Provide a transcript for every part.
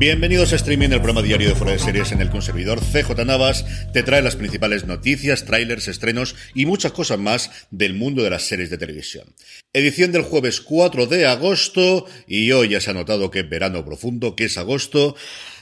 Bienvenidos a Streaming, el programa diario de Fuera de Series en el que un servidor CJ Navas te trae las principales noticias, trailers, estrenos y muchas cosas más del mundo de las series de televisión. Edición del jueves 4 de agosto y hoy ya se ha notado que es verano profundo, que es agosto.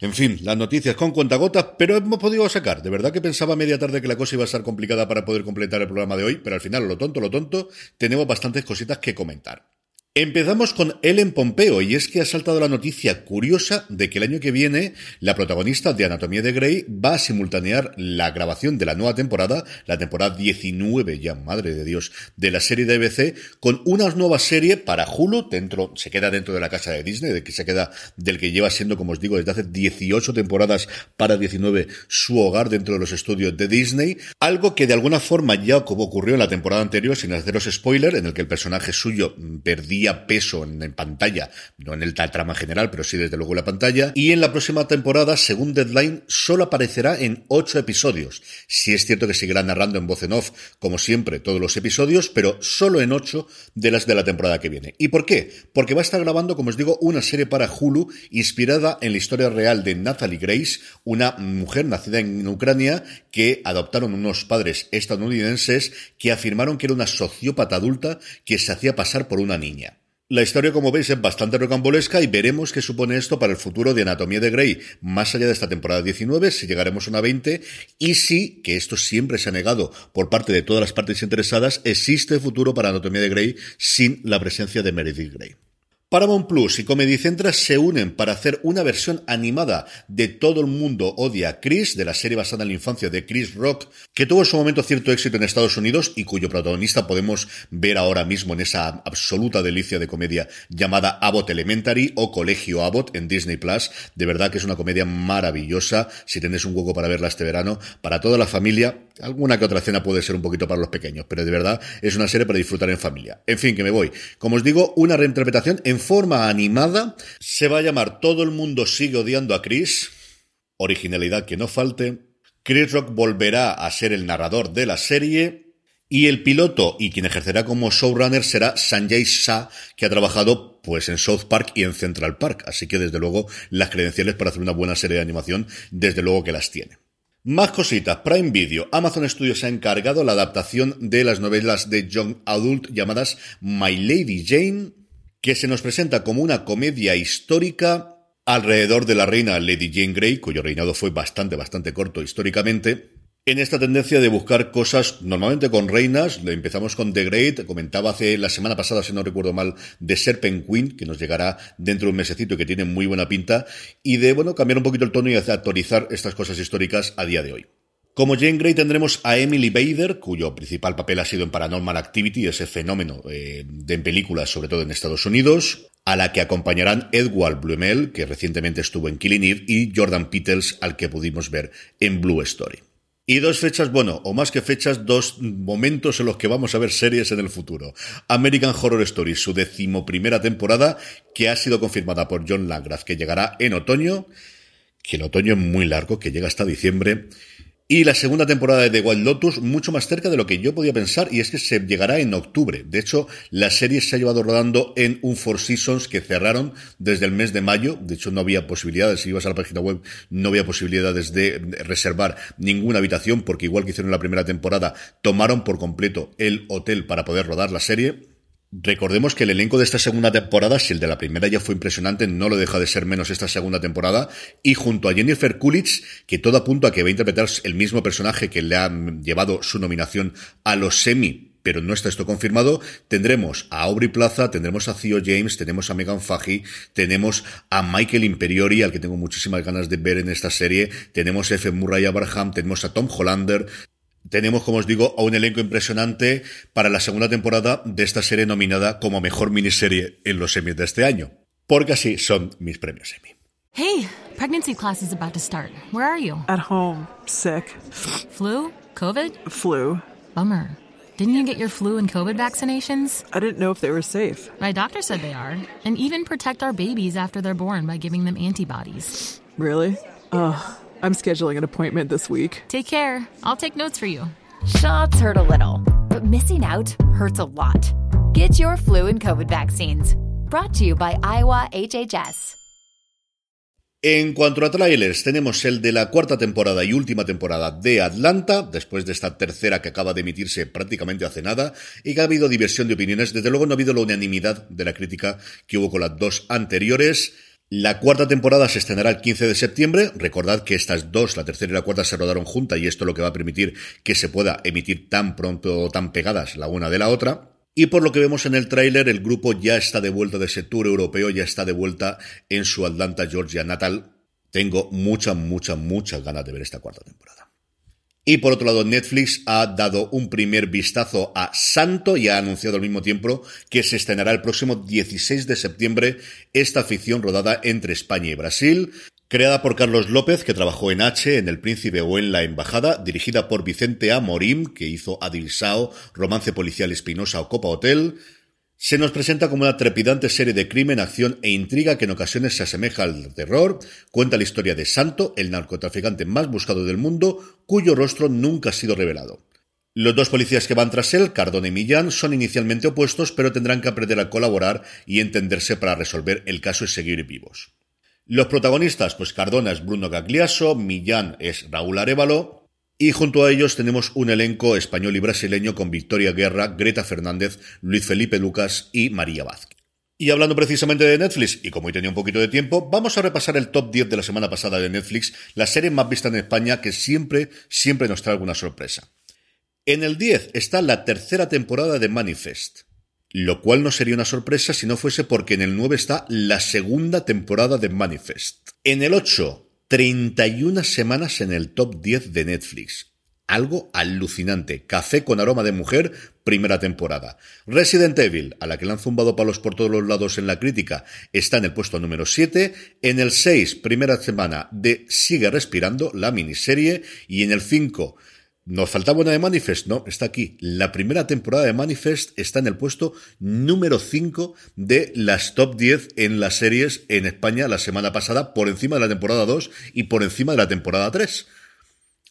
En fin, las noticias con cuentagotas, pero hemos podido sacar. De verdad que pensaba media tarde que la cosa iba a ser complicada para poder completar el programa de hoy, pero al final, lo tonto, lo tonto, tenemos bastantes cositas que comentar. Empezamos con Ellen Pompeo y es que ha saltado la noticia curiosa de que el año que viene la protagonista de Anatomía de Grey va a simultanear la grabación de la nueva temporada, la temporada 19 ya, madre de Dios, de la serie de ABC con una nueva serie para Hulu, dentro, se queda dentro de la casa de Disney, de que se queda del que lleva siendo, como os digo, desde hace 18 temporadas para 19 su hogar dentro de los estudios de Disney, algo que de alguna forma ya como ocurrió en la temporada anterior, sin haceros spoiler, en el que el personaje suyo perdía peso en, pantalla, no en el trama general, pero sí desde luego en la pantalla. Y en la próxima temporada, según Deadline, solo aparecerá en ocho episodios. Si es cierto que seguirá narrando en voz en off, como siempre, todos los episodios, pero solo en ocho de las de la temporada que viene. ¿Y por qué? Porque va a estar grabando, como os digo, una serie para Hulu inspirada en la historia real de Natalie Grace, una mujer nacida en Ucrania que adoptaron unos padres estadounidenses que afirmaron que era una sociópata adulta que se hacía pasar por una niña. La historia, como veis, es bastante rocambolesca y veremos qué supone esto para el futuro de Anatomía de Grey, más allá de esta temporada 19, si llegaremos a una 20, y si, que esto siempre se ha negado por parte de todas las partes interesadas, existe futuro para Anatomía de Grey sin la presencia de Meredith Grey. Paramount Plus y Comedy Central se unen para hacer una versión animada de Todo el mundo odia a Chris, de la serie basada en la infancia de Chris Rock, que tuvo en su momento cierto éxito en Estados Unidos y cuyo protagonista podemos ver ahora mismo en esa absoluta delicia de comedia llamada Abbott Elementary o Colegio Abbott en Disney Plus. De verdad que es una comedia maravillosa. Si tenéis un hueco para verla este verano, para toda la familia, alguna que otra cena puede ser un poquito para los pequeños, pero de verdad es una serie para disfrutar en familia. En fin, que me voy. Como os digo, una reinterpretación en forma animada. Se va a llamar Todo el mundo sigue odiando a Chris. Originalidad que no falte. Chris Rock volverá a ser el narrador de la serie. Y el piloto y quien ejercerá como showrunner será Sanjay Shah, que ha trabajado pues en South Park y en Central Park. Así que desde luego las credenciales para hacer una buena serie de animación, desde luego que las tiene. Más cositas. Prime Video. Amazon Studios ha encargado la adaptación de las novelas de Young Adult llamadas My Lady Jane, que se nos presenta como una comedia histórica alrededor de la reina Lady Jane Grey, cuyo reinado fue bastante, bastante corto históricamente. En esta tendencia de buscar cosas normalmente con reinas, empezamos con The Great, comentaba hace la semana pasada, si no recuerdo mal, de Serpent Queen, que nos llegará dentro de un mesecito y que tiene muy buena pinta, y de, bueno, cambiar un poquito el tono y actualizar estas cosas históricas a día de hoy. Como Jane Grey tendremos a Emily Bader, cuyo principal papel ha sido en Paranormal Activity, ese fenómeno eh, de películas, sobre todo en Estados Unidos, a la que acompañarán Edward Blumel, que recientemente estuvo en Killing Eve, y Jordan Peters, al que pudimos ver en Blue Story. Y dos fechas, bueno, o más que fechas, dos momentos en los que vamos a ver series en el futuro. American Horror Story, su decimoprimera temporada, que ha sido confirmada por John Landgraf, que llegará en otoño, que el otoño es muy largo, que llega hasta diciembre, Y la segunda temporada de The Wild Lotus mucho más cerca de lo que yo podía pensar y es que se llegará en octubre. De hecho, la serie se ha llevado rodando en un Four Seasons que cerraron desde el mes de mayo. De hecho, no había posibilidades. Si ibas a la página web, no había posibilidades de reservar ninguna habitación porque igual que hicieron la primera temporada, tomaron por completo el hotel para poder rodar la serie. Recordemos que el elenco de esta segunda temporada, si el de la primera ya fue impresionante, no lo deja de ser menos esta segunda temporada. Y junto a Jennifer Coolidge, que todo apunta a que va a interpretar el mismo personaje que le ha llevado su nominación a los semi pero no está esto confirmado, tendremos a Aubrey Plaza, tendremos a Theo James, tenemos a Megan Fahey, tenemos a Michael Imperiori, al que tengo muchísimas ganas de ver en esta serie, tenemos a F. Murray Abraham, tenemos a Tom Hollander, tenemos, como os digo, a un elenco impresionante para la segunda temporada de esta serie nominada como mejor miniserie en los Emmys de este año. Porque así son mis premios Emmy. Hey, pregnancy class is about to start. Where are you? At home, sick. Flu? COVID? Flu. Bummer. Didn't you get your flu and COVID vaccinations? I didn't know if they were safe. My doctor said they are, and even protect our babies after they're born by giving them antibodies. Really? Ugh. I'm scheduling an appointment this week. Take care. I'll take notes for you. Shots hurt a little, but missing out hurts a lot. Get your flu and COVID vaccines. Brought to you by Iowa HHS. En cuanto a trailers, tenemos el de la cuarta temporada y última temporada de Atlanta, después de esta tercera que acaba de emitirse prácticamente hace nada, y que ha habido diversión de opiniones. Desde luego no ha habido la unanimidad de la crítica que hubo con las dos anteriores. La cuarta temporada se estrenará el 15 de septiembre. Recordad que estas dos, la tercera y la cuarta, se rodaron juntas y esto es lo que va a permitir que se pueda emitir tan pronto o tan pegadas la una de la otra. Y por lo que vemos en el tráiler, el grupo ya está de vuelta de ese tour europeo, ya está de vuelta en su Atlanta, Georgia natal. Tengo muchas, muchas, muchas ganas de ver esta cuarta temporada. Y por otro lado, Netflix ha dado un primer vistazo a Santo y ha anunciado al mismo tiempo que se estrenará el próximo 16 de septiembre esta ficción rodada entre España y Brasil. Creada por Carlos López, que trabajó en H, en El Príncipe o en La Embajada, dirigida por Vicente Amorim, que hizo Adil Sao, Romance Policial Espinosa o Copa Hotel, se nos presenta como una trepidante serie de crimen, acción e intriga que en ocasiones se asemeja al terror. Cuenta la historia de Santo, el narcotraficante más buscado del mundo, cuyo rostro nunca ha sido revelado. Los dos policías que van tras él, Cardona y Millán, son inicialmente opuestos, pero tendrán que aprender a colaborar y entenderse para resolver el caso y seguir vivos. Los protagonistas, pues Cardona es Bruno Gagliaso, Millán es Raúl Arevalo, y junto a ellos tenemos un elenco español y brasileño con Victoria Guerra, Greta Fernández, Luis Felipe Lucas y María Vázquez. Y hablando precisamente de Netflix, y como hoy tenía un poquito de tiempo, vamos a repasar el top 10 de la semana pasada de Netflix, la serie más vista en España que siempre, siempre nos trae alguna sorpresa. En el 10 está la tercera temporada de Manifest, lo cual no sería una sorpresa si no fuese porque en el 9 está la segunda temporada de Manifest. En el 8 31 semanas en el top 10 de Netflix. Algo alucinante. Café con aroma de mujer, primera temporada. Resident Evil, a la que le han zumbado palos por todos los lados en la crítica, está en el puesto número 7. En el 6, primera semana de Sigue Respirando, la miniserie. Y en el 5, nos faltaba una de Manifest, no, está aquí. La primera temporada de Manifest está en el puesto número 5 de las top 10 en las series en España la semana pasada, por encima de la temporada 2 y por encima de la temporada 3.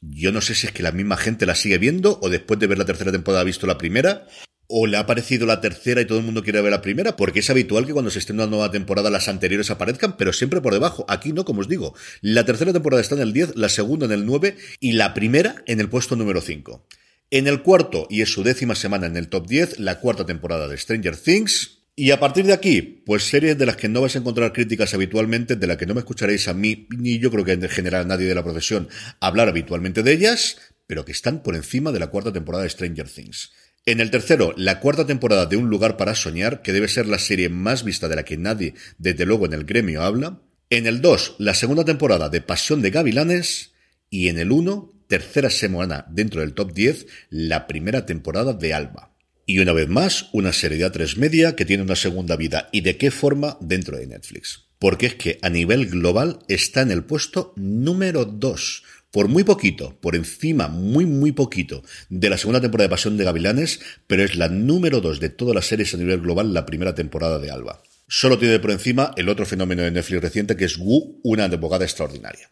Yo no sé si es que la misma gente la sigue viendo o después de ver la tercera temporada ha visto la primera o le ha parecido la tercera y todo el mundo quiere ver la primera, porque es habitual que cuando se esté una nueva temporada las anteriores aparezcan, pero siempre por debajo. Aquí no, como os digo. La tercera temporada está en el 10, la segunda en el 9 y la primera en el puesto número 5. En el cuarto, y es su décima semana en el top 10, la cuarta temporada de Stranger Things. Y a partir de aquí, pues series de las que no vais a encontrar críticas habitualmente, de las que no me escucharéis a mí, ni yo creo que en general nadie de la profesión, hablar habitualmente de ellas, pero que están por encima de la cuarta temporada de Stranger Things. En el tercero, la cuarta temporada de Un lugar para soñar, que debe ser la serie más vista de la que nadie, desde luego en el gremio, habla. En el 2, la segunda temporada de Pasión de Gavilanes. Y en el 1, tercera semana dentro del top 10, la primera temporada de Alba. Y una vez más, una serie de A3 Media que tiene una segunda vida. ¿Y de qué forma dentro de Netflix? Porque es que a nivel global está en el puesto número 2 por muy poquito, por encima, muy, muy poquito, de la segunda temporada de Pasión de Gavilanes, pero es la número dos de todas las series a nivel global, la primera temporada de Alba. Solo tiene por encima el otro fenómeno de Netflix reciente que es Wu, una temporada extraordinaria.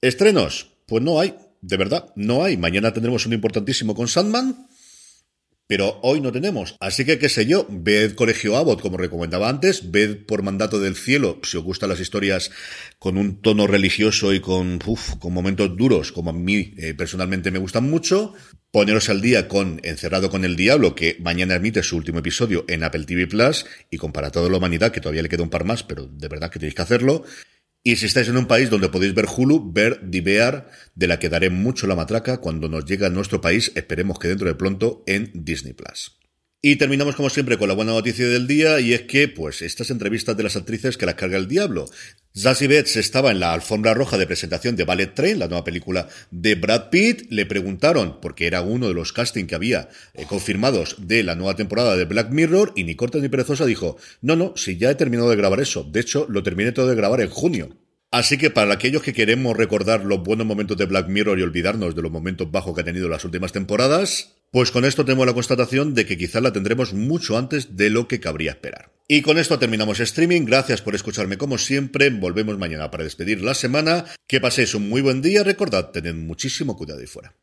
¿Estrenos? Pues no hay. de verdad, no hay. Mañana tendremos un importantísimo con Sandman pero hoy no tenemos. Así que, qué sé yo, ved Colegio Abbott, como recomendaba antes, ved por mandato del cielo, si os gustan las historias con un tono religioso y con, con momentos duros, como a mí eh, personalmente me gustan mucho. Poneros al día con Encerrado con el Diablo, que mañana emite su último episodio en Apple TV Plus, y con Para toda la humanidad, que todavía le queda un par más, pero de verdad que tenéis que hacerlo. Y si estáis en un país donde podéis ver Hulu, ver Divear, de la que daré mucho la matraca cuando nos llegue a nuestro país, esperemos que dentro de pronto, en Disney Plus. Y terminamos como siempre con la buena noticia del día y es que, pues, estas entrevistas de las actrices que las carga el diablo. Zazie Betts estaba en la alfombra roja de presentación de Ballet Train, la nueva película de Brad Pitt. Le preguntaron, porque era uno de los castings que había eh, confirmados de la nueva temporada de Black Mirror, y ni corta ni perezosa dijo, no, no, si ya he terminado de grabar eso. De hecho, lo terminé todo de grabar en junio. Así que para aquellos que queremos recordar los buenos momentos de Black Mirror y olvidarnos de los momentos bajos que ha tenido las últimas temporadas, pues con esto tenemos la constatación de que quizás la tendremos mucho antes de lo que cabría esperar. Y con esto terminamos streaming. Gracias por escucharme como siempre. Volvemos mañana para despedir la semana. Que paséis un muy buen día. Recordad, tened muchísimo cuidado ahí fuera.